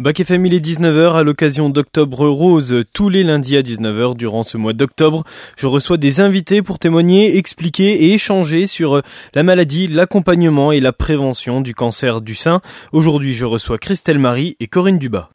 Bac FM, il est 19h à l'occasion d'Octobre Rose, tous les lundis à 19h durant ce mois d'octobre. Je reçois des invités pour témoigner, expliquer et échanger sur la maladie, l'accompagnement et la prévention du cancer du sein. Aujourd'hui, je reçois Christelle Marie et Corinne Dubas.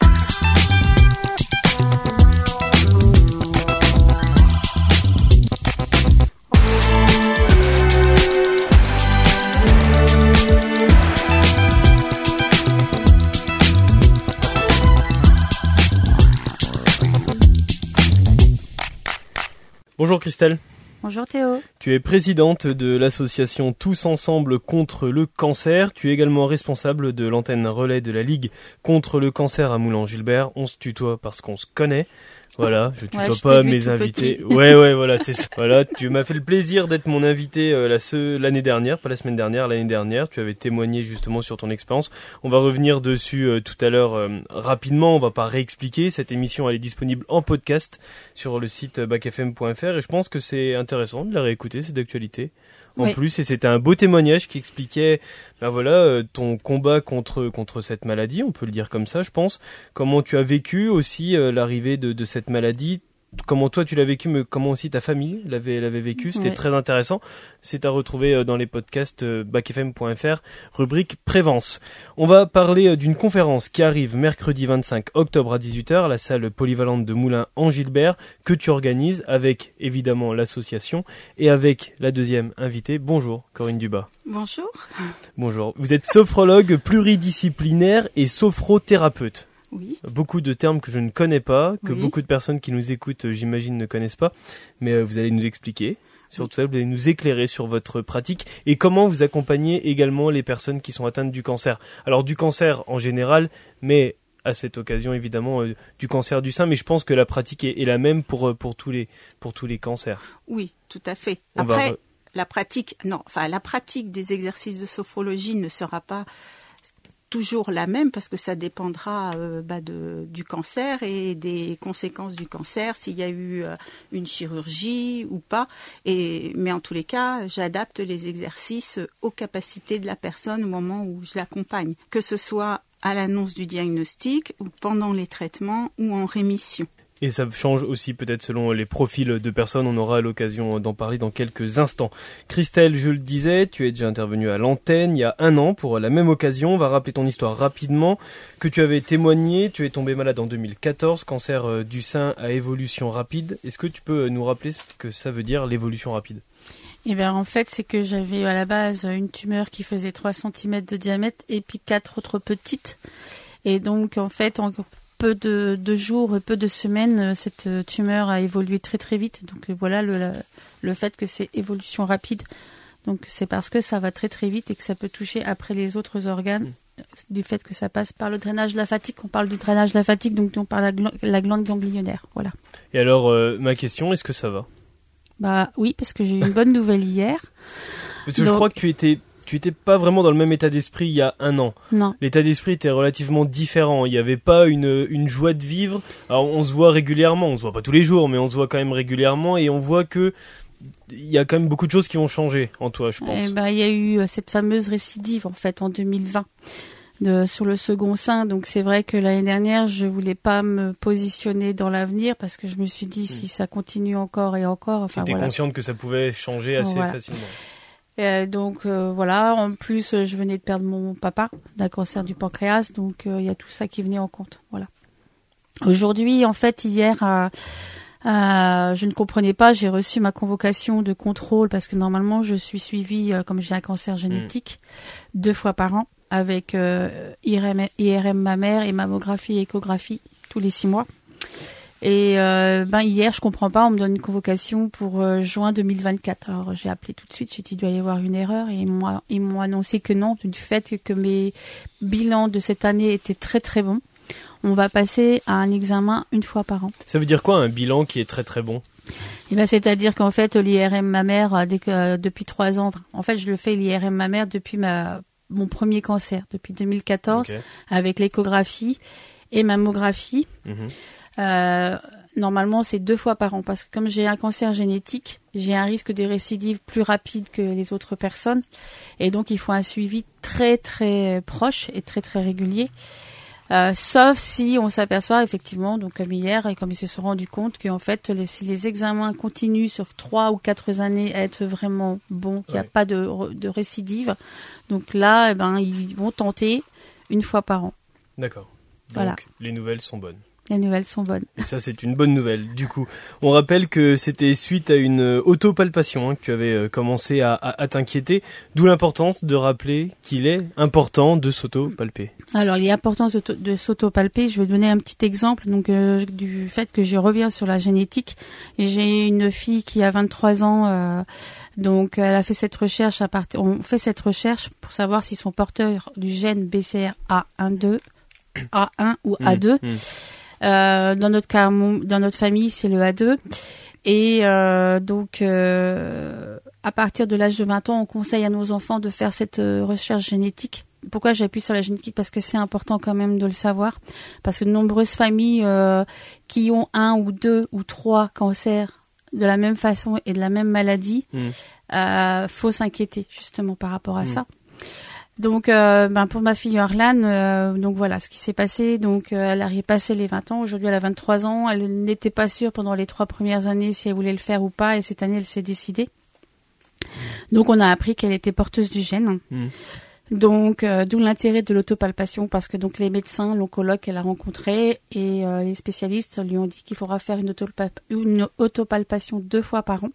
Bonjour Christelle. Bonjour Théo. Tu es présidente de l'association Tous Ensemble contre le cancer. Tu es également responsable de l'antenne relais de la Ligue contre le cancer à Moulin-Gilbert. On se tutoie parce qu'on se connaît. Voilà, je tutoie pas mes invités. Ouais, ouais, voilà, c'est ça. Voilà, tu m'as fait le plaisir d'être mon invité euh, l'année dernière, pas la semaine dernière, l'année dernière. Tu avais témoigné justement sur ton expérience. On va revenir dessus euh, tout à l'heure euh, rapidement. On va pas réexpliquer. Cette émission, elle est disponible en podcast sur le site bacfm.fr et je pense que c'est intéressant de la réécouter. C'est d'actualité en plus et c'était un beau témoignage qui expliquait ben voilà ton combat contre contre cette maladie on peut le dire comme ça je pense comment tu as vécu aussi euh, l'arrivée de, de cette maladie comment toi tu l'as vécu, mais comment aussi ta famille l'avait l'avait vécu? C'était très intéressant. C'est à retrouver euh, dans les podcasts euh, backfm.fr, rubrique Prévence. On va parler euh, d'une conférence qui arrive mercredi 25 octobre à 18h, la salle polyvalente de Moulins en Gilbert, que tu organises avec évidemment l'association et avec la deuxième invitée. Bonjour Corinne Dubas. Bonjour. Bonjour. Vous êtes sophrologue pluridisciplinaire et sophrothérapeute. Beaucoup de termes que je ne connais pas, que beaucoup de personnes qui nous écoutent, euh, j'imagine, ne connaissent pas. Mais euh, vous allez nous expliquer. Sur tout ça, vous allez nous éclairer sur votre pratique et comment vous accompagnez également les personnes qui sont atteintes du cancer. Alors du cancer en général, mais à cette occasion évidemment euh, du cancer du sein, mais je pense que la pratique est, la même pour, pour, tous les, pour tous les cancers. Oui, tout à fait. Après, la pratique, non, enfin la pratique des exercices de sophrologie ne sera pas toujours la même parce que ça dépendra euh, bah, du cancer et des conséquences du cancer, s'il y a eu euh, une chirurgie ou pas. Mais en tous les cas, j'adapte les exercices aux capacités de la personne au moment où je l'accompagne, que ce soit à l'annonce du diagnostic ou pendant les traitements ou en rémission. Et ça change aussi peut-être selon les profils de personnes. On aura l'occasion d'en parler dans quelques instants. Christelle, je le disais, tu es déjà intervenue à l'antenne il y a un an pour la même occasion. On va rappeler ton histoire rapidement. Que tu avais témoigné, tu es tombé malade en 2014, cancer euh, du sein à évolution rapide. Est-ce que tu peux nous rappeler ce que ça veut dire l'évolution rapide? Eh bien, en fait, c'est que j'avais à la base une tumeur qui faisait 3 cm de diamètre et puis quatre autres petites. Et donc, en fait, en peu de, de, jours, peu de semaines, euh, cette euh, tumeur a évolué très très vite. Donc euh, voilà le, le fait que c'est évolution rapide. Donc c'est parce que ça va très très vite et que ça peut toucher après les autres organes du fait que ça passe par le drainage de la fatigue. On parle du drainage de la fatigue, donc on parle de la, glande ganglionnaire. Voilà. Et alors, ma question, est-ce que ça va? Bah oui, parce que j'ai eu une bonne nouvelle hier. Parce que je crois que tu étais tu étais pas vraiment dans le même état d'esprit il y a un an. Non. L'état d'esprit était relativement différent. Il n'y avait pas une, une joie de vivre. Alors on se voit régulièrement, on se voit pas tous les jours, mais on se voit quand même régulièrement et on voit que il y a quand même beaucoup de choses qui vont changer en toi, je pense. Eh ben, il y a eu euh, cette fameuse récidive en fait en 2020. De, sur le second sein. Donc c'est vrai que l'année dernière, je voulais pas me positionner dans l'avenir parce que je me suis dit si hmm. ça continue encore et encore. Enfin, tu étais consciente que ça pouvait changer assez facilement. Euh, donc euh, voilà, en plus euh, je venais de perdre mon papa d'un cancer du pancréas, donc il y a tout ça qui venait en compte. Voilà. Aujourd'hui, en fait, hier, je ne comprenais pas. J'ai reçu ma convocation de contrôle parce que normalement je suis suivie, comme j'ai un cancer génétique, hmm. deux fois par an avec IRM, IRM mammaire et mammographie et échographie tous les six mois. Et euh, ben hier, je comprends pas, on me donne une convocation pour euh, juin 2024. Alors j'ai appelé tout de suite, j'ai dit il doit y avoir une erreur et moi ils m'ont annoncé que non, du fait que mes bilans de cette année étaient très très bons. On va passer à un examen une fois par an. Ça veut dire quoi un bilan qui est très très bon? Eh ben, c'est-à-dire qu'en fait l'IRM mammaire euh, dès que, depuis trois ans, en fait je le fais l'IRM mammaire depuis ma mon premier cancer, depuis 2014, avec l'échographie et mammographie. Mhm. Euh, normalement, c'est deux fois par an parce que comme j'ai un cancer génétique, j'ai un risque de récidive plus rapide que les autres personnes. Et donc, il faut un suivi très, très proche et très, très régulier. Euh, sauf si on s'aperçoit effectivement, donc comme hier, et comme ils se sont rendus compte qu'en fait, les, si les examens continuent sur trois ou quatre années à être vraiment bons, qu'il n'y a Ouais. pas de, de récidive, donc là, eh ben, ils vont tenter une fois par an. D'accord. Donc, Voilà. les nouvelles sont bonnes. Les nouvelles sont bonnes. Et ça, c'est une bonne nouvelle. Du coup, on rappelle que c'était suite à une euh, autopalpation hein, que tu avais euh, commencé à, à- à t'inquiéter, d'où l'importance de rappeler qu'il est important de s'auto-palper. Alors, il est important de s'auto- de s'auto-palper. Je vais donner un petit exemple donc euh, du fait que je reviens sur la génétique. J'ai une fille qui a 23 ans. euh, donc, elle a fait cette recherche à. On fait cette recherche pour savoir s'ils sont porteurs du gène BCR A12, A1 ou A2. Mmh, mmh. Euh, dans notre cas, mon- dans notre famille, c'est le A2. Et euh, donc, euh, à partir de l'âge de 20 ans, on conseille à nos enfants de faire cette recherche génétique. Pourquoi j'appuie sur la génétique? Parce que c'est important quand même de le savoir. Parce que de nombreuses familles qui ont un ou deux ou trois cancers de la même façon et de la même maladie, Mm. euh, faut s'inquiéter justement par rapport à Mm. ça. Donc, euh, ben pour ma fille Orlan, euh, donc voilà ce qui s'est passé. Donc, euh, elle a passé les 20 ans. Aujourd'hui, elle a 23 ans. Elle n'était pas sûre pendant les trois premières années si elle voulait le faire ou pas. Et cette année, elle s'est décidée. Donc, on a appris qu'elle était porteuse du gène. Mm. Donc, euh, d'où l'intérêt de l'autopalpation, parce que donc les médecins, l'oncologue qu'elle a rencontré et les spécialistes lui ont dit qu'il faudra faire une, autopalp- une autopalpation deux fois par an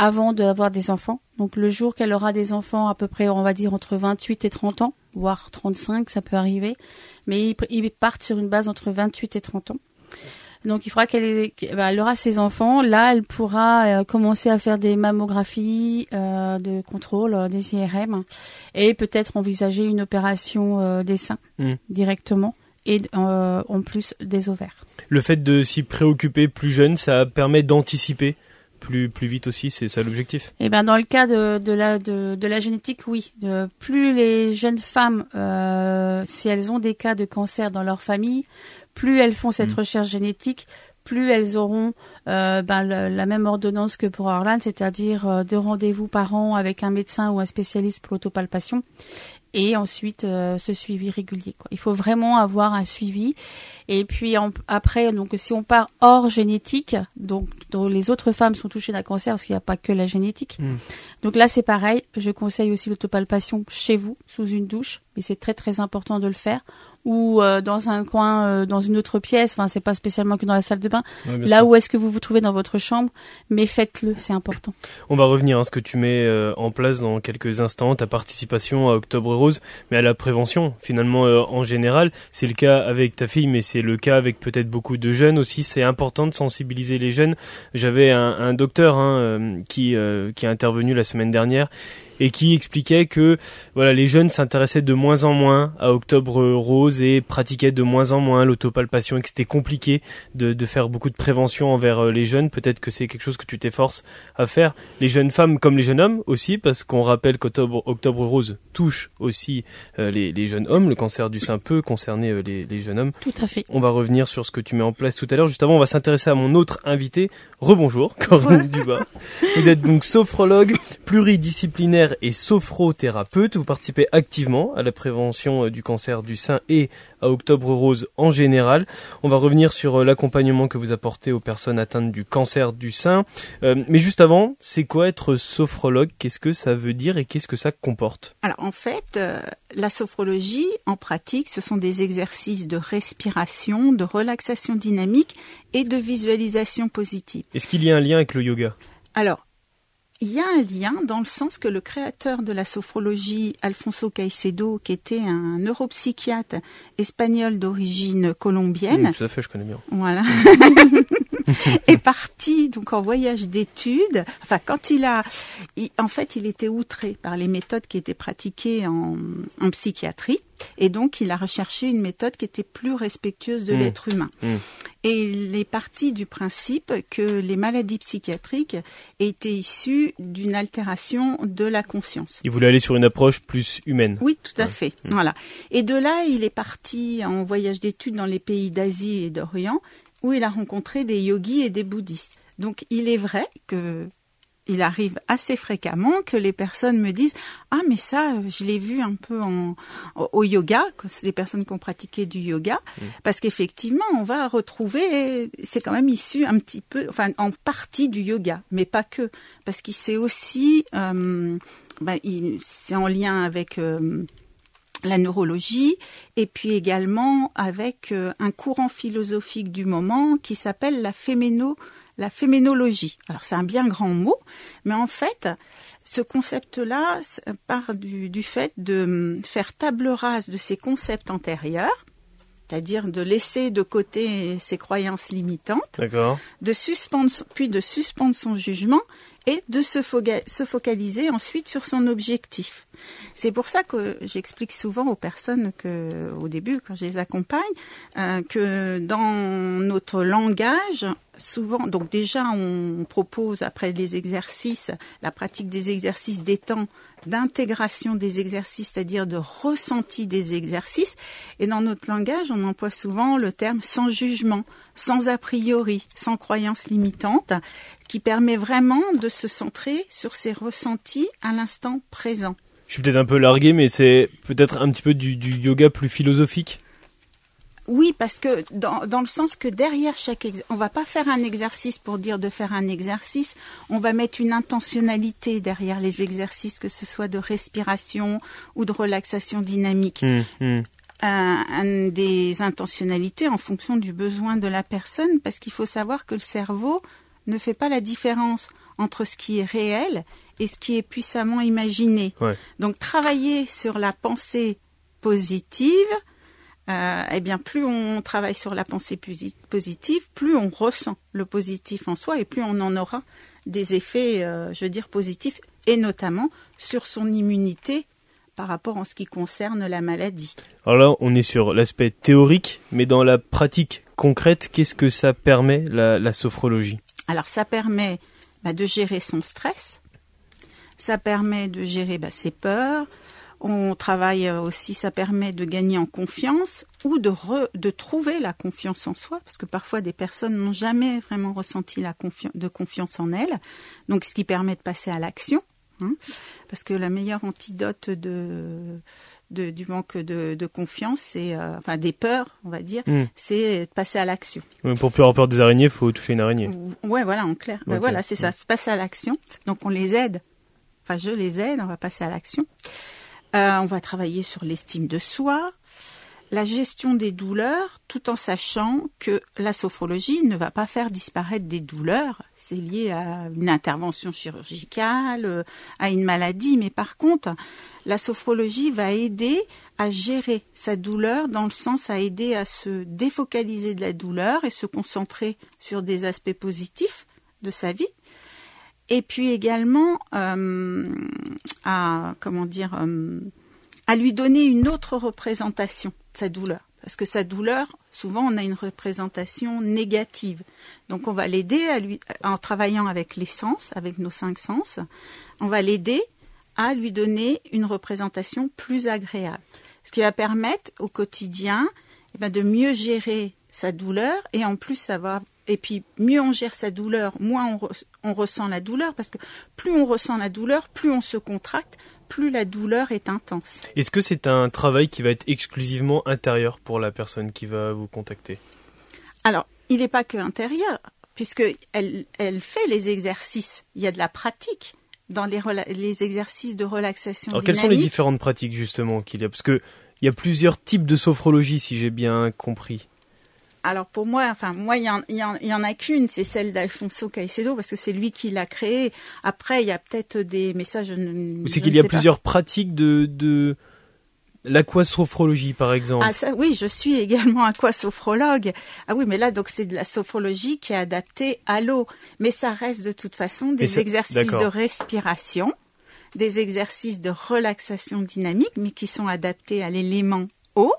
avant d'avoir des enfants. Donc, le jour qu'elle aura des enfants, à peu près, on va dire entre 28 et 30 ans, voire 35, ça peut arriver, mais ils, partent sur une base entre 28 et 30 ans. Donc il faudra qu'elle bah, elle aura ses enfants. Là, elle pourra euh, commencer à faire des mammographies euh, de contrôle, euh, des IRM, et peut-être envisager une opération euh, des seins Mm. directement et euh, en plus des ovaires. Le fait de s'y préoccuper plus jeune, ça permet d'anticiper plus, plus vite aussi, c'est ça l'objectif? Et ben dans le cas de, de la de, de la génétique, oui. De- plus les jeunes femmes, euh, si elles ont des cas de cancer dans leur famille, plus elles font cette Mm. recherche génétique, plus elles auront euh, ben, le- la même ordonnance que pour Orlan, c'est-à-dire euh, deux rendez-vous par an avec un médecin ou un spécialiste pour l'autopalpation, et ensuite euh, ce suivi régulier. Quoi. Il faut vraiment avoir un suivi. Et puis en- après, donc si on part hors génétique, donc dont les autres femmes sont touchées d'un cancer, parce qu'il n'y a pas que la génétique. Mm. Donc là, c'est pareil. Je conseille aussi l'autopalpation chez vous, sous une douche, mais c'est très très important de le faire. Ou euh, dans un coin, euh, dans une autre pièce. Enfin, c'est pas spécialement que dans la salle de bain. Ouais, Là sûr. où est-ce que vous vous trouvez dans votre chambre, mais faites-le, c'est important. On va revenir à ce que tu mets euh, en place dans quelques instants, ta participation à Octobre Rose, mais à la prévention. Finalement, en général, c'est le cas avec ta fille, mais c'est le cas avec peut-être beaucoup de jeunes aussi. C'est important de sensibiliser les jeunes. J'avais un, un docteur hein, qui, qui est intervenu la semaine dernière et qui expliquait que voilà les jeunes s'intéressaient de moins en moins à Octobre Rose et pratiquaient de moins en moins l'autopalpation et que c'était compliqué de, de faire beaucoup de prévention envers euh, les jeunes. Peut-être que c'est quelque chose que tu t'efforces à faire. Les jeunes femmes comme les jeunes hommes aussi, parce qu'on rappelle qu'Octobre Octobre Rose touche aussi euh, les, les jeunes hommes. Le cancer du sein peut concerner euh, les, les jeunes hommes. Tout à fait. On va revenir sur ce que tu mets en place tout à l'heure. Juste avant, on va s'intéresser à mon autre invité. Rebonjour, Corinne Dubas. Vous êtes donc sophrologue, pluridisciplinaire et sophrothérapeute. Vous participez activement à la prévention euh, du cancer du sein et à Octobre Rose en général. On va revenir sur euh, l'accompagnement que vous apportez aux personnes atteintes du cancer du sein. Euh, mais juste avant, c'est quoi être sophrologue? Qu'est-ce que ça veut dire et qu'est-ce que ça comporte? Alors en fait, euh, la sophrologie, en pratique, ce sont des exercices de respiration, de relaxation dynamique et de visualisation positive. Est-ce qu'il y a un lien avec le yoga? Alors, il y a un lien dans le sens que le créateur de la sophrologie, Alfonso Caicedo, qui était un neuropsychiatre espagnol d'origine colombienne, Tout à fait, je connais bien. voilà, est parti donc en voyage d'études. Enfin, quand il a, il- en fait, il était outré par les méthodes qui étaient pratiquées en, en psychiatrie, et donc il a recherché une méthode qui était plus respectueuse de Mm. l'être humain. Mm. Et il est parti du principe que les maladies psychiatriques étaient issues d'une altération de la conscience. Il voulait aller sur une approche plus humaine. Oui, tout à Ouais. fait. Voilà. Et de là, il est parti en voyage d'études dans les pays d'Asie et d'Orient, où il a rencontré des yogis et des bouddhistes. Donc, il est vrai que il arrive assez fréquemment que les personnes me disent ah mais ça euh, je l'ai vu un peu en, au yoga c'est des personnes qui ont pratiqué du yoga mmh. parce qu'effectivement on va retrouver c'est quand même issu un petit peu enfin en partie du yoga mais pas que parce qu'il c'est aussi euh, ben, c'est en lien avec euh, la neurologie et puis également avec euh, un courant philosophique du moment qui s'appelle la féméno la féménologie. Alors c'est un bien grand mot, mais en fait, ce concept-là part du, du, fait de hum, faire table rase de ces concepts antérieurs, c'est-à-dire de laisser de côté ses croyances limitantes, de suspendre, puis de suspendre son jugement et de se, focaliser ensuite sur son objectif. C'est pour ça que j'explique souvent aux personnes que, au début, quand je les accompagne, euh, que dans notre langage, souvent, donc déjà, on propose après les exercices, la pratique des exercices d'étang, d'intégration des exercices, c'est-à-dire de ressenti des exercices. Et dans notre langage, on emploie souvent le terme sans jugement, sans a priori, sans croyance limitante, qui permet vraiment de se centrer sur ses ressentis à l'instant présent. Je suis peut-être un peu largué, mais c'est peut-être un petit peu du, du yoga plus philosophique oui, parce que dans, dans, le sens que derrière chaque exercice, on va pas faire un exercice pour dire de faire un exercice, on va mettre une intentionnalité derrière les exercices, que ce soit de respiration ou de relaxation dynamique. Mmh, mmh. Un, des intentionnalités en fonction du besoin de la personne, parce qu'il faut savoir que le cerveau ne fait pas la différence entre ce qui est réel et ce qui est puissamment imaginé. Donc travailler sur la pensée positive, euh, eh bien, plus on travaille sur la pensée positive, plus on ressent le positif en soi et plus on en aura des effets, euh, je veux dire, positifs, et notamment sur son immunité par rapport en ce qui concerne la maladie. Alors là, on est sur l'aspect théorique, mais dans la pratique concrète, qu'est-ce que ça permet, la, sophrologie? Alors, ça permet bah, de gérer son stress, ça permet de gérer bah, ses peurs, on travaille euh, aussi, ça permet de gagner en confiance ou de, de trouver la confiance en soi, parce que parfois des personnes n'ont jamais vraiment ressenti la de confiance en elles, donc ce qui permet de passer à l'action, hein, parce que la meilleure antidote de, du manque de, confiance, c'est euh, enfin des peurs, on va dire, hmm. c'est de passer à l'action. pour plus avoir peur des araignées, il faut toucher une araignée. Ouais, voilà, en clair. Ben voilà, c'est ça, passer à l'action. Donc on les aide. Enfin, je les aide, on va passer à l'action. Euh, on va travailler sur l'estime de soi, la gestion des douleurs, tout en sachant que la sophrologie ne va pas faire disparaître des douleurs. C'est lié à une intervention chirurgicale, euh, à une maladie, mais par contre, la sophrologie va aider à gérer sa douleur dans le sens à aider à se défocaliser de la douleur et se concentrer sur des aspects positifs de sa vie et puis également euh, à comment dire euh, à lui donner une autre représentation de sa douleur. Parce que sa douleur souvent on a une représentation négative. Donc on va l'aider à lui en travaillant avec les sens avec nos cinq sens on va l'aider à lui donner une représentation plus agréable. Ce qui va permettre au quotidien eh ben, de mieux gérer sa douleur et en plus ça va et puis mieux on gère sa douleur, moins on, ressent la douleur, parce que plus on ressent la douleur, plus on se contracte, plus la douleur est intense. Est-ce que c'est un travail qui va être exclusivement intérieur pour la personne qui va vous contacter? Alors, il n'est pas que intérieur, puisque elle, fait les exercices. Il y a de la pratique dans les, les exercices de relaxation. Alors, quelles sont les différentes pratiques justement qu'il y a? Parce que il y a plusieurs types de sophrologie, si j'ai bien compris alors pour moi, enfin moi il y en, a qu'une, c'est celle d'Alfonso Caicedo parce que c'est lui qui l'a créée. Après il y a peut-être des messages. C'est qu'il y a plusieurs pratiques de, de l'aquasophrologie par exemple. Ah ça, oui, je suis également aquasophrologue. Ah oui, mais là donc c'est de la sophrologie qui est adaptée à l'eau, mais ça reste de toute façon des exercices de respiration, des exercices de relaxation dynamique, mais qui sont adaptés à l'élément eau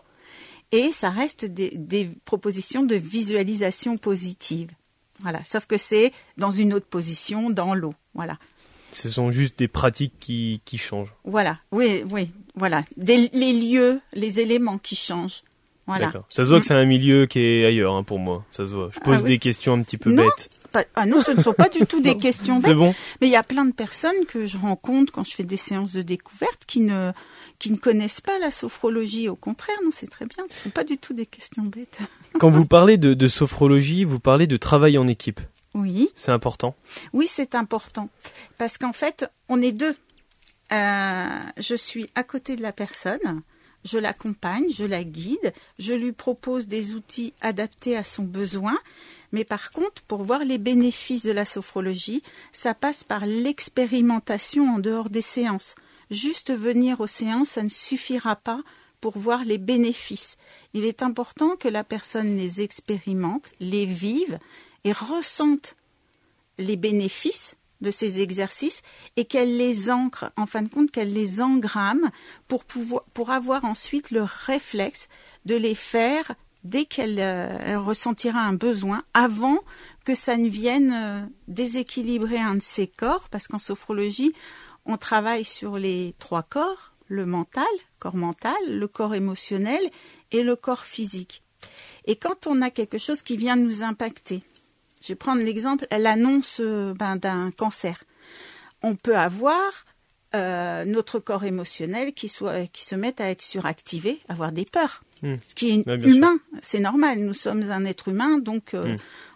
et ça reste des, propositions de visualisation positive. Voilà, sauf que c'est dans une autre position, dans l'eau. Voilà. Ce sont juste des pratiques qui, qui changent. Voilà, oui, oui, voilà. les lieux, les éléments qui changent. Voilà. Ça se voit que c'est un milieu qui est ailleurs hein, pour moi. Ça se voit. Je pose ah des questions un petit peu bêtes. Pas- ah non, ce ne sont pas du tout des questions bêtes. bon Mais il y a plein de personnes que je rencontre quand je fais des séances de découverte qui ne qui ne connaissent pas la sophrologie. Au contraire, non, c'est très bien. Ce ne sont pas du tout des questions bêtes. Quand vous parlez de, de sophrologie, vous parlez de travail en équipe. Oui. C'est important. Oui, c'est important. Parce qu'en fait, on est deux. Euh, je suis à côté de la personne, je l'accompagne, je la guide, je lui propose des outils adaptés à son besoin. Mais par contre, pour voir les bénéfices de la sophrologie, ça passe par l'expérimentation en dehors des séances. Juste venir aux séances, ça ne suffira pas pour voir les bénéfices. Il est important que la personne les expérimente, les vive et ressente les bénéfices de ces exercices et qu'elle les ancre, en fin de compte, qu'elle les engramme pour, pouvoir, pour avoir ensuite le réflexe de les faire dès qu'elle euh, ressentira un besoin, avant que ça ne vienne euh, déséquilibrer un de ses corps, parce qu'en sophrologie, on travaille sur les trois corps, le mental, corps mental, le corps émotionnel et le corps physique. Et quand on a quelque chose qui vient nous impacter, je vais prendre l'exemple, l'annonce euh, ben, d'un cancer. On peut avoir notre corps émotionnel qui, soit, qui se mette à être suractivé, avoir des peurs. Hmm. Ce qui est Ouais, humain, c'est normal. Nous sommes un être humain, donc euh,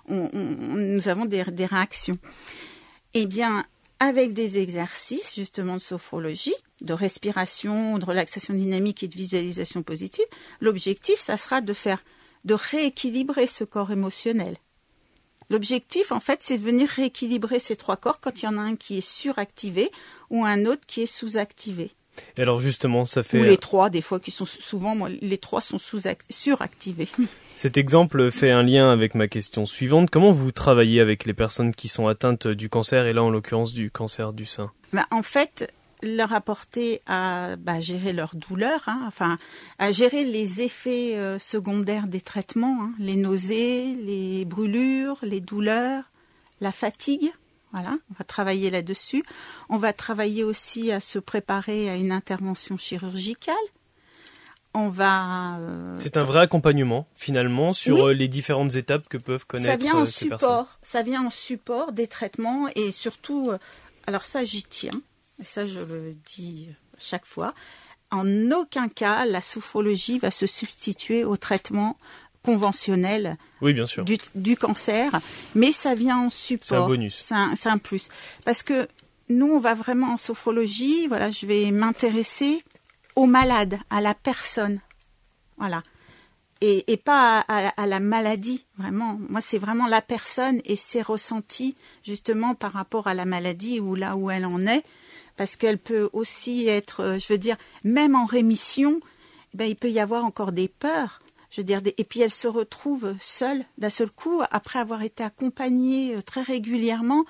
on- on- nous avons des, des réactions. Eh bien, avec des exercices justement de sophrologie, de respiration, de relaxation dynamique et de visualisation positive, l'objectif, ça sera de faire, de rééquilibrer ce corps émotionnel. L'objectif, en fait, c'est de venir rééquilibrer ces trois corps quand il y en a un qui est suractivé ou un autre qui est sous-activé. Et alors justement, ça fait Ou les trois, des fois, qui sont souvent, moi, les trois sont sous suractivés. cet exemple fait un lien avec ma question suivante. Comment vous travaillez avec les personnes qui sont atteintes du cancer et là en l'occurrence du cancer du sein? Ben, en fait, leur apporter à bah, gérer leur douleur, hein, enfin, à gérer les effets euh, secondaires des traitements, hein, les nausées, les brûlures, les douleurs, la fatigue. Voilà, on va travailler là-dessus. On va travailler aussi à se préparer à une intervention chirurgicale. On va. euh, C'est un vrai accompagnement finalement sur Oui. euh, les différentes étapes que peuvent connaître ça vient en euh, personnes. Ça vient en support des traitements et surtout, alors ça j'y tiens, et ça je le dis chaque fois. En aucun cas, la sophrologie va se substituer au traitement conventionnel Oui, bien sûr. du, du cancer, mais ça vient en support. C'est un bonus. C'est un, plus. Parce que nous, on va vraiment en sophrologie, voilà, je vais m'intéresser au malade, à la personne. Voilà. Et, et pas à, à- à la maladie, vraiment. Moi, c'est vraiment la personne et ses ressentis, justement, par rapport à la maladie ou là où elle en est. Parce qu'elle peut aussi être, euh, je veux dire, même en rémission, eh ben, il peut y avoir encore des peurs. Je veux dire, des- et puis elle se retrouve seule d'un seul coup, après avoir été accompagnée euh, très régulièrement.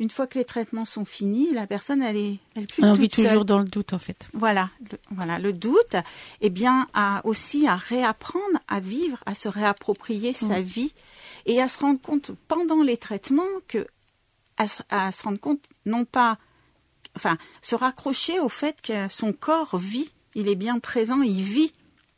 Une fois que les traitements sont finis, la personne, elle est, elle plus On vit seule. toujours dans le doute en fait. Voilà, le, voilà, le doute, eh bien, à, aussi à réapprendre à vivre, à se réapproprier sa vie et à se rendre compte pendant les traitements que, à se rendre compte, non pas, enfin, se raccrocher au fait que son corps vit, il est bien présent, il vit,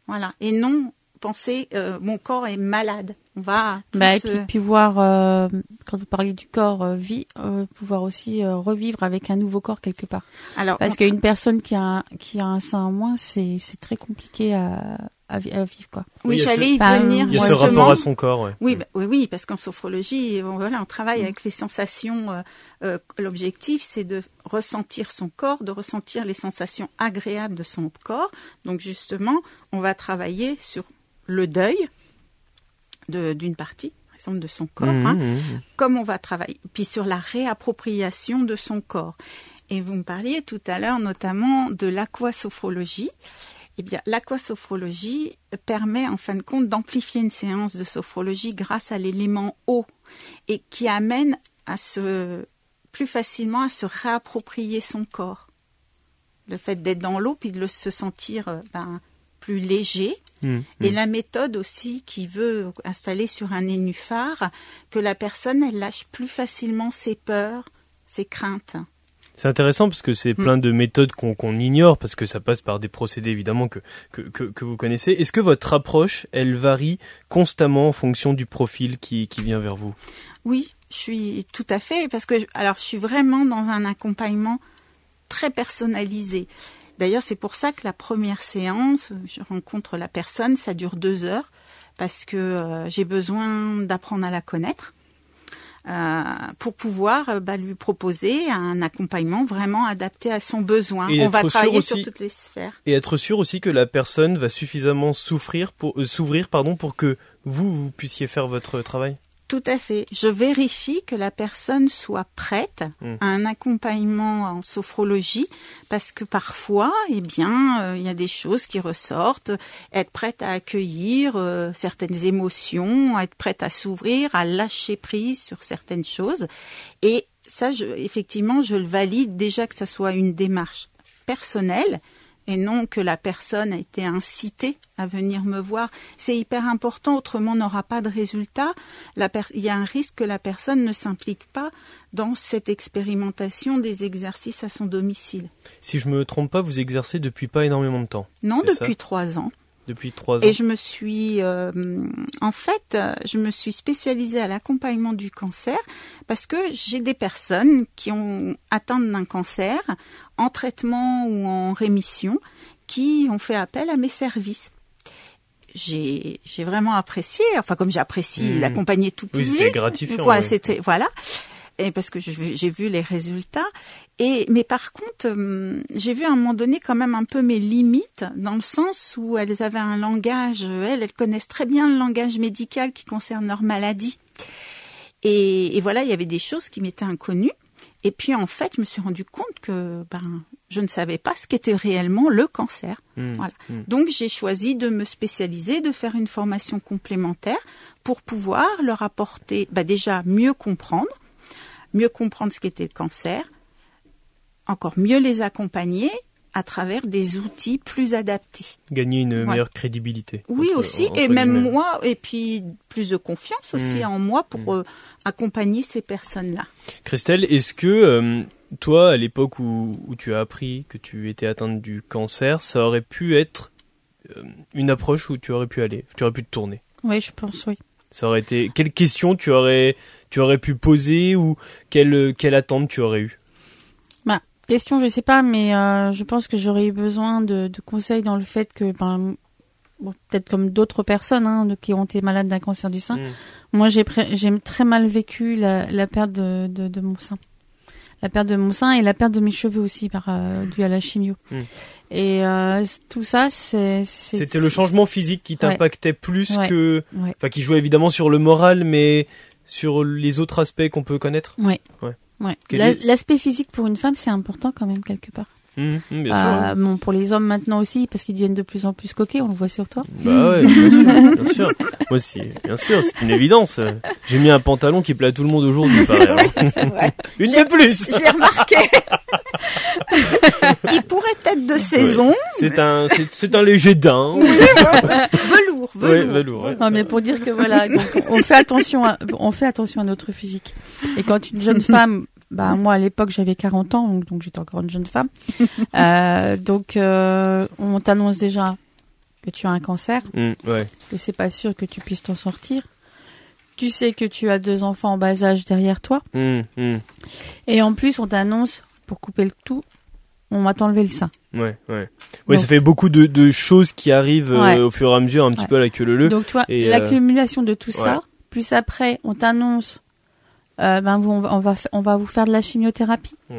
voilà, et non penser euh, mon corps est malade. On va Bah, et puis, puis voir, euh, quand vous parlez du corps euh, vie, euh, pouvoir aussi euh, revivre avec un nouveau corps quelque part. alors Parce qu'une personne qui a un, qui a un sein en moins, c'est c'est très compliqué à, à, vi- à vivre quoi. oui, ce- j'allais y venir. Il y a Moi, ce je rapport justement. à son corps. ouais. Oui, Mm. bah, oui, oui, parce qu'en sophrologie, on, voilà, on travaille avec les sensations. euh, euh, L'objectif, c'est de ressentir son corps, de ressentir les sensations agréables de son corps. Donc justement, on va travailler sur le deuil de- d'une partie, par exemple, de son corps, Mhm, hein, mhm. comme on va travailler, puis sur la réappropriation de son corps. Et vous me parliez tout à l'heure notamment de l'aquasophrologie. Eh bien, l'aquasophrologie permet en fin de compte d'amplifier une séance de sophrologie grâce à l'élément eau et qui amène à se plus facilement à se réapproprier son corps. Le fait d'être dans l'eau puis de le- se sentir euh, ben, plus léger, Mhm, et mhm. la méthode aussi qui veut installer sur un nénuphar que la personne elle lâche plus facilement ses peurs, ses craintes. C'est intéressant parce que Mm. c'est plein de méthodes qu'on qu'on ignore parce que ça passe par des procédés évidemment que, que, que, que vous connaissez. Est-ce que votre approche, elle varie constamment en fonction du profil qui, qui vient vers vous? Oui, je suis tout à fait parce que alors je suis vraiment dans un accompagnement très personnalisé. D'ailleurs, c'est pour ça que la première séance, je rencontre la personne, ça dure deux heures parce que euh, j'ai besoin d'apprendre à la connaître. Euh, pour pouvoir euh, bah, lui proposer un accompagnement vraiment adapté à son besoin. Et On va travailler aussi- sur toutes les sphères. Et être sûr aussi que la personne va suffisamment souffrir pour euh, s'ouvrir pardon pour que vous vous puissiez faire votre travail. Tout à fait. Je vérifie que la personne soit prête Mm. à un accompagnement en sophrologie parce que parfois, eh bien, euh, il y a des choses qui ressortent. Être prête à accueillir euh, certaines émotions, être prête à s'ouvrir, à lâcher prise sur certaines choses. Et ça, je, effectivement, je le valide déjà que ça soit une démarche personnelle et non que la personne a été incitée à venir me voir. C'est hyper important, autrement on n'aura pas de résultat. La il y a un risque que la personne ne s'implique pas dans cette expérimentation des exercices à son domicile. Si je me trompe pas, vous exercez depuis pas énormément de temps. Non, depuis trois ans. Depuis trois ans. Et je me suis, euh, en fait, je me suis spécialisée à l'accompagnement du cancer parce que j'ai des personnes qui ont atteint d'un cancer en traitement ou en rémission qui ont fait appel à mes services. J'ai j'ai vraiment apprécié, enfin comme j'apprécie Mmh. d'accompagner tout Oui, public. c'était gratifiant, Voilà, ouais. c'était voilà. Et parce que j'ai vu les résultats. Et mais par contre, hum, j'ai vu à un moment donné quand même un peu mes limites dans le sens où elles avaient un langage, elles, elles connaissent très bien le langage médical qui concerne leur maladie. Et, et voilà, il y avait des choses qui m'étaient inconnues. Et puis en fait, je me suis rendu compte que ben je ne savais pas ce qu'était réellement le cancer. Hmm, Voilà. hmm. Donc j'ai choisi de me spécialiser, de faire une formation complémentaire pour pouvoir leur apporter bah, déjà mieux comprendre, mieux comprendre ce qu'était le cancer, encore mieux les accompagner à travers des outils plus adaptés. Gagner une Ouais. meilleure crédibilité. Oui entre- aussi, entre et même guillemets. moi, et puis plus de confiance aussi Mm. en moi pour euh, accompagner ces personnes-là. Christelle, est-ce que euh, toi, à l'époque où, où tu as appris que tu étais atteinte du cancer, ça aurait pu être euh, une approche où tu aurais pu aller, tu aurais pu te tourner? Oui, je pense, oui. Ça aurait été quelle question tu aurais tu aurais pu poser ou quelle quelle attente tu aurais eu Question, je sais pas, mais euh, je pense que j'aurais eu besoin de, de conseils dans le fait que, ben, bon, peut-être comme d'autres personnes hein, qui ont été malades d'un cancer du sein, Hmm. moi j'ai très mal vécu la, la perte de, de, de mon sein. La perte de mon sein et la perte de mes cheveux aussi par euh, dû à la chimio. Mm. Et euh, tout ça, c'est C'était le changement physique qui t'impactait plus Ouais. que Ouais. enfin qui jouait évidemment sur le moral mais sur les autres aspects qu'on peut connaître? Ouais. Ouais. Ouais. Quel La- est- L'aspect physique pour une femme, c'est important quand même quelque part. Sûr. Euh, bon, pour les hommes maintenant aussi, parce qu'ils deviennent de plus en plus coquets, on le voit sur toi. Bah ouais, bien sûr, bien sûr. Moi aussi, bien sûr, c'est une évidence. J'ai mis un pantalon qui plaît à tout le monde aujourd'hui, hein. Une de plus. J'ai remarqué. Il pourrait être de saison. C'est un, c'est, un léger daim. Velours, velours. Ouais, velours, ouais. Non, mais pour dire que voilà, donc on fait attention, à, on fait attention à notre physique. Et quand une jeune femme, bah moi à l'époque j'avais 40 ans, donc, donc j'étais encore une jeune femme. Euh, donc euh, on t'annonce déjà que tu as un cancer, ouais. que c'est pas sûr que tu puisses t'en sortir. Tu sais que tu as deux enfants en bas âge derrière toi, Hmm, hmm. et en plus on t'annonce pour couper le tout, on va t'enlever le sein. Ouais, ouais. Ouais, ça fait beaucoup de, de choses qui arrivent euh, Ouais. au fur et à mesure, un petit Ouais. peu à la queue leu. Donc, toi, euh, l'accumulation de tout ouais. ça, plus après, on t'annonce, euh, ben, vous- on va, on va, fa- on va vous faire de la chimiothérapie. Hmm.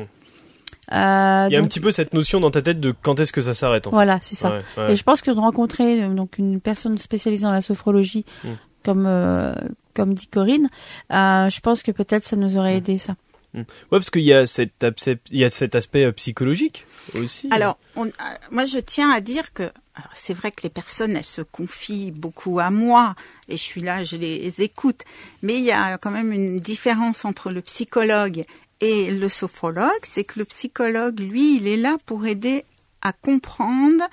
Euh, Il y a un petit peu cette notion dans ta tête de quand est-ce que ça s'arrête. En fait. voilà, c'est ça. Ouais, ouais. Et je pense que de rencontrer euh, donc une personne spécialisée dans la sophrologie, Hmm. comme euh, comme dit Corinne, je pense que peut-être ça nous aurait aidé ça. Ouais, parce qu'il y a cet, y a cet aspect euh, psychologique aussi. Alors, euh, moi, je tiens à dire que c'est vrai que les personnes, elles se confient beaucoup à moi et je suis là, je les écoute. Mais il y a quand même une différence entre le psychologue et le sophrologue, c'est que le psychologue, lui, il est là pour aider à comprendre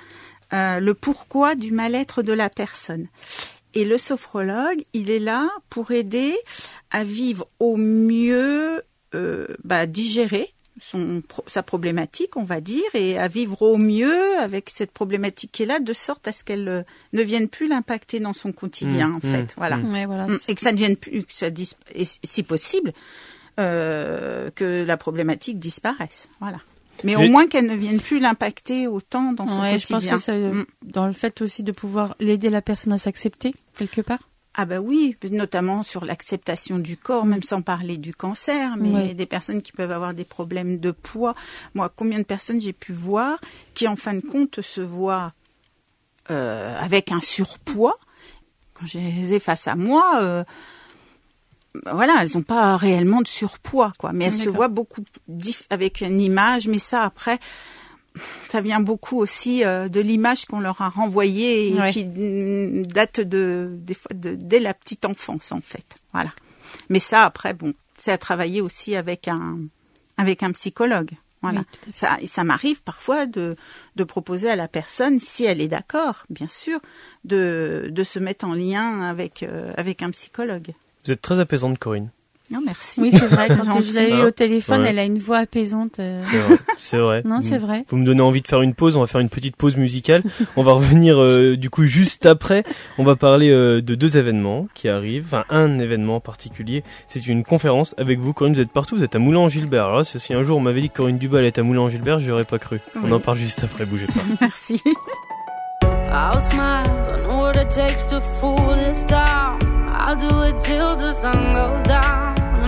euh, le pourquoi du mal-être de la personne. Et le sophrologue, il est là pour aider à vivre au mieux, euh, bah, digérer son, sa problématique, on va dire, et à vivre au mieux avec cette problématique qui est là, de sorte à ce qu'elle euh, ne vienne plus l'impacter dans son quotidien, Mmh, en fait. mmh, voilà. mmh. Ouais, voilà. Mm. Et que ça ne vienne plus, que ça dis- et si possible, euh, que la problématique disparaisse. Voilà. Mais au moins qu'elle ne vienne plus l'impacter autant dans son Ouais, je pense quotidien. que ça, dans le fait aussi de pouvoir l'aider la personne à s'accepter quelque part. Ah bah oui, notamment sur l'acceptation du corps, même sans parler du cancer, mais des personnes qui peuvent avoir des problèmes de poids. Moi, combien de personnes j'ai pu voir qui, en fin de compte, se voient euh, avec un surpoids? Quand je les ai face à moi, euh, voilà, elles n'ont pas réellement de surpoids, quoi. Mais elles se voient beaucoup avec une image, mais ça après. Ça vient beaucoup aussi euh, de l'image qu'on leur a renvoyée et Ouais. qui mm, date de des fois de, dès la petite enfance en fait. Voilà. Mais ça après bon, c'est à travailler aussi avec un avec un psychologue. Voilà. Oui. Ça, ça m'arrive parfois de, de proposer à la personne, si elle est d'accord, bien sûr, de, de se mettre en lien avec, euh, avec un psychologue. Vous êtes très apaisante, Corinne. Non, merci. Oui, c'est vrai. Quand je l'ai eu au téléphone, ouais. elle a une voix apaisante. euh. C'est vrai. C'est vrai. Non, Vous- c'est vrai. Vous me donnez envie de faire une pause. On va faire une petite pause musicale. On va revenir euh, du coup juste après. On va parler euh, de deux événements qui arrivent. Enfin, un événement en particulier. C'est une conférence avec vous. Corinne, vous êtes partout. Vous êtes à Moulin-en-Gilbert. Alors là, si un jour on m'avait dit que Corinne Dubal est à Moulin-en-Gilbert, j'aurais pas cru. On en parle juste après. Bougez pas. Merci. I'll smile, I know what it takes to fool this town. I'll do it till the sun goes down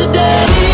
today.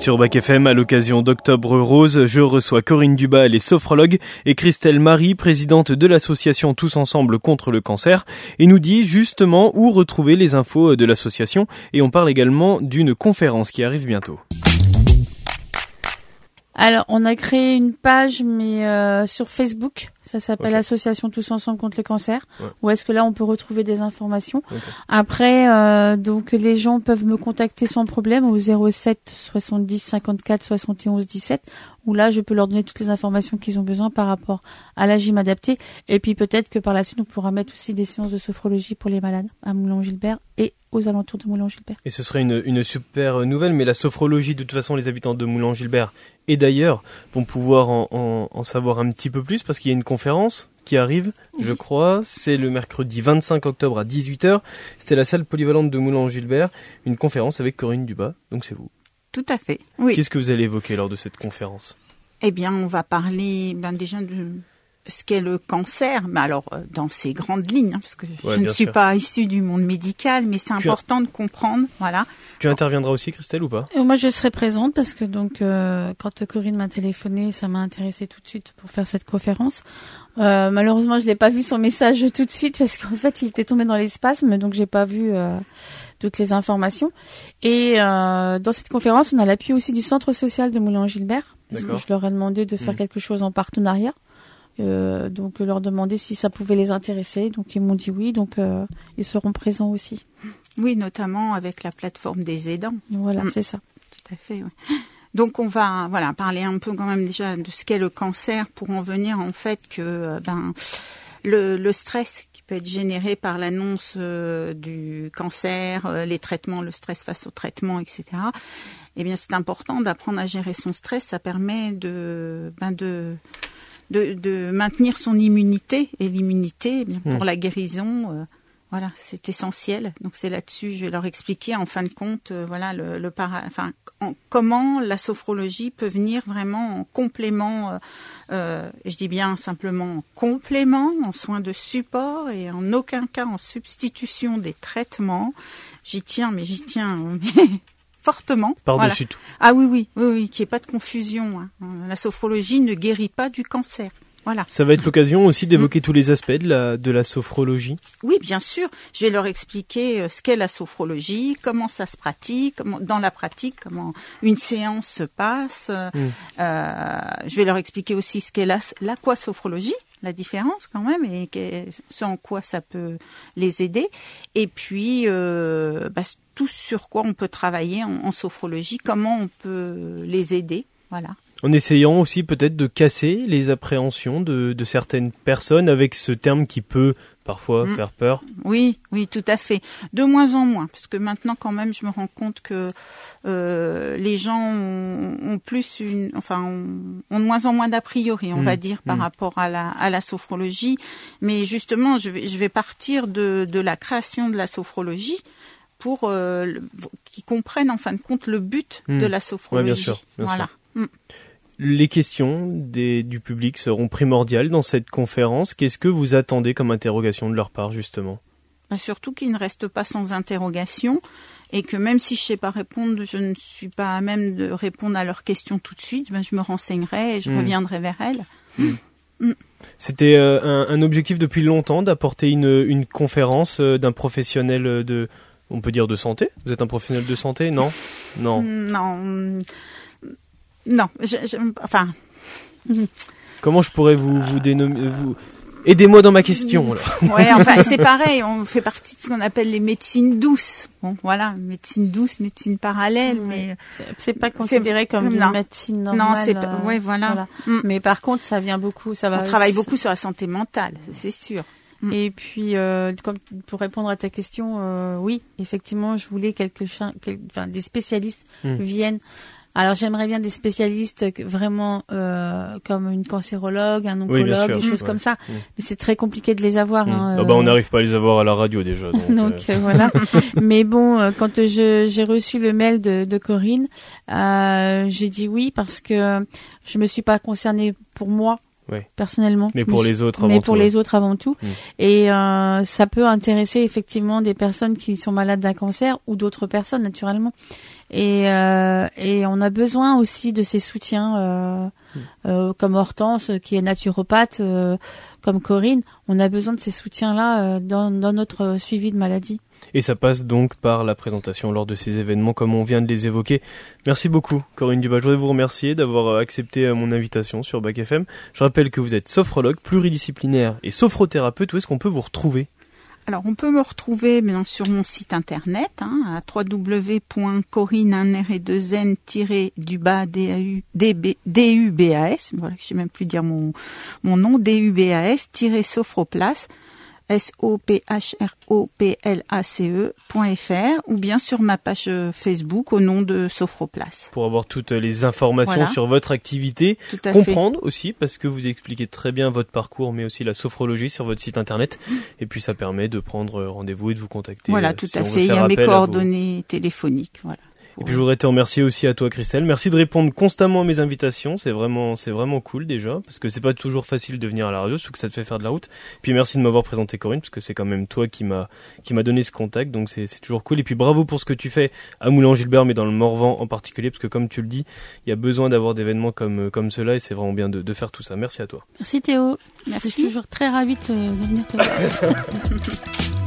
Sur Bac FM à l'occasion d'Octobre Rose. Je reçois Corinne Dubas, elle est sophrologue, et Christelle Marie, présidente de l'association Tous Ensemble contre le cancer, et nous dit justement où retrouver les infos de l'association. Et on parle également d'une conférence qui arrive bientôt. Alors, on a créé une page, mais euh, sur Facebook. Ça s'appelle. Association Tous Ensemble contre le cancer. Ouais. Où est-ce que là, on peut retrouver des informations. Après, euh, donc les gens peuvent me contacter sans problème au 07 70 54 71 17. Où là, je peux leur donner toutes les informations qu'ils ont besoin par rapport à la gym adaptée. Et puis peut-être que par la suite, on pourra mettre aussi des séances de sophrologie pour les malades à Moulin-Gilbert et aux alentours de Moulin-Gilbert. Et ce serait une, une super nouvelle, mais la sophrologie, de toute façon, les habitants de Moulin-Gilbert et d'ailleurs vont pouvoir en, en- en savoir un petit peu plus parce qu'il y a une conférence qui arrive, je crois. C'est le mercredi 25 octobre à 18h. C'était la salle polyvalente de Moulin-Gilbert, une conférence avec Corinne Dubas, donc c'est vous. Tout à fait. Oui. Qu'est-ce que vous allez évoquer lors de cette conférence? Eh bien, on va parler ben, déjà de ce qu'est le cancer, mais alors euh, dans ses grandes lignes, hein, parce que Ouais, je ne suis sûr. pas issue du monde médical, mais c'est as- important de comprendre. Voilà. Tu interviendras aussi, Christelle, ou pas? Et moi, je serai présente parce que donc euh, quand Corinne m'a téléphoné, ça m'a intéressé tout de suite pour faire cette conférence. Euh, malheureusement, je l'ai pas vu son message tout de suite parce qu'en fait, il était tombé dans l'espace, mais donc j'ai pas vu euh, toutes les informations. Et euh, dans cette conférence, on a l'appui aussi du centre social de Moulin-Gilbert. Parce que D'accord. je leur ai demandé de faire Mhm. quelque chose en partenariat. Euh, donc leur demander si ça pouvait les intéresser. Donc ils m'ont dit oui, donc euh, ils seront présents aussi. Oui, notamment avec la plateforme des aidants. Voilà, Mm. c'est ça. Tout à fait. oui. Donc on va voilà parler un peu quand même déjà de ce qu'est le cancer pour en venir en fait que euh, ben le, le stress qui peut être généré par l'annonce euh, du cancer, les traitements, le stress face au traitement, etc. Eh bien c'est important d'apprendre à gérer son stress. Ça permet de ben de de, de maintenir son immunité et l'immunité eh bien, pour Mm. la guérison. euh, voilà, c'est essentiel. Donc c'est là-dessus, je vais leur expliquer en fin de compte, euh, voilà, le, le para, enfin, en- comment la sophrologie peut venir vraiment en complément. euh, euh, je dis bien simplement en complément, en soins de support et en aucun cas en substitution des traitements. J'y tiens, mais j'y tiens euh, fortement. Voilà. Par-dessus tout. Ah oui, oui, oui, oui, qu'il n'y ait pas de confusion. hein. La sophrologie ne guérit pas du cancer. Voilà. Ça va être l'occasion aussi d'évoquer tous les aspects de la, de la sophrologie. Oui, bien sûr. Je vais leur expliquer euh, ce qu'est la sophrologie, comment ça se pratique, comment, dans la pratique, comment une séance se passe. Mm. euh, je vais leur expliquer aussi ce qu'est la- l'aquasophrologie, la différence quand même, et ce en quoi ça peut les aider. Et puis, euh, bah, tout sur quoi on peut travailler en, en sophrologie, comment on peut les aider. Voilà. En essayant aussi peut-être de casser les appréhensions de, de certaines personnes avec ce terme qui peut parfois Mm. faire peur. Oui, oui, tout à fait. De moins en moins, parce que maintenant quand même, je me rends compte que euh, les gens ont, ont plus une, enfin, ont, ont de moins en moins d'a priori, on Mm, va dire, par mm. rapport à la à la sophrologie. Mais justement, je vais je vais partir de de la création de la sophrologie pour euh, le- qu'ils comprennent en fin de compte le but de la sophrologie. sûr, bien voilà. Mm. Les questions des, du public seront primordiales dans cette conférence. Qu'est-ce que vous attendez comme interrogation de leur part justement? Bah, surtout qu'ils ne restent pas sans interrogation et que même si je sais pas répondre, je ne suis pas à même de répondre à leurs questions tout de suite, ben, je me renseignerai et je Mm. reviendrai vers elles. C'était euh, un, un objectif depuis longtemps d'apporter une, une conférence euh, d'un professionnel de, on peut dire de santé? Vous êtes un professionnel de santé, non? Non. Non, non, je- je- enfin, Comment je pourrais vous vous dénommer vous Aidez-moi dans ma question. alors. ouais, enfin, c'est pareil, on fait partie de ce qu'on appelle les médecines douces. Bon, voilà, médecine douce, médecine parallèle, mais C'est- pas considéré comme une non. médecine normale. non, c'est pas, euh, ouais, voilà. Mm. Mais par contre, ça vient beaucoup. Ça va. On travaille beaucoup sur la santé mentale, c'est sûr. Mm. Et puis, euh, comme pour répondre à ta question, euh, oui, effectivement, je voulais quelque chose, enfin, des spécialistes Mm. viennent. Alors, j'aimerais bien des spécialistes vraiment euh, comme une cancérologue, un Oui, oncologue, sûr. des choses Mm. comme ça. Mm. Mais c'est très compliqué de les avoir. Hein, Ah bah, on euh, n'arrive pas à les avoir à la radio déjà. Donc, Donc euh, voilà. Mais bon, euh, quand je- j'ai reçu le mail de, de Corinne, j'ai dit oui parce que je me suis pas concernée pour moi Ouais. personnellement. Mais pour les autres avant mais pour tout, les autres avant tout. Mm. Et euh, ça peut intéresser effectivement des personnes qui sont malades d'un cancer ou d'autres personnes naturellement. Et, euh, et on a besoin aussi de ces soutiens, euh, Mm. euh, comme Hortense qui est naturopathe, euh, comme Corinne. On a besoin de ces soutiens-là euh, dans, dans notre suivi de maladie. Et ça passe donc par la présentation lors de ces événements comme on vient de les évoquer. Merci beaucoup Corinne Dubas. Je voudrais vous remercier d'avoir accepté mon invitation sur Bac FM. Je rappelle que vous êtes sophrologue, pluridisciplinaire et sophrothérapeute. Où est-ce qu'on peut vous retrouver? Alors, on peut me retrouver bien, sur mon site internet hein, à www.corinne-dubas D-U-B-A-S. Voilà, je sais même plus dire mon, mon nom. D-U-B-A-S-sophroplace. S-O-P-H-R-O-P-L-A-C-E.fr ou bien sur ma page euh, Facebook au nom de Sophroplace. pour avoir toutes les informations Voilà. sur votre activité, Tout à fait. comprendre aussi parce que vous expliquez très bien votre parcours mais aussi la sophrologie sur votre site internet et puis ça permet de prendre rendez-vous et de vous contacter. Voilà, euh, tout si à fait. Il y a mes vos- coordonnées téléphoniques. Voilà. Et puis je voudrais te remercier aussi à toi Christelle. Merci de répondre constamment à mes invitations. C'est vraiment, c'est vraiment cool déjà parce que c'est pas toujours facile de venir à la radio, surtout que ça te fait faire de la route. Puis merci de m'avoir présenté Corinne parce que c'est quand même toi qui m'a, qui m'a donné ce contact. Donc c'est, c'est toujours cool. Et puis bravo pour ce que tu fais à Moulin-Gilbert, mais dans le Morvan en particulier parce que comme tu le dis, il y a besoin d'avoir d'événements comme, comme cela et c'est vraiment bien de, de faire tout ça. Merci à toi. Merci Théo. Merci. Je suis toujours très ravie de, de venir te voir.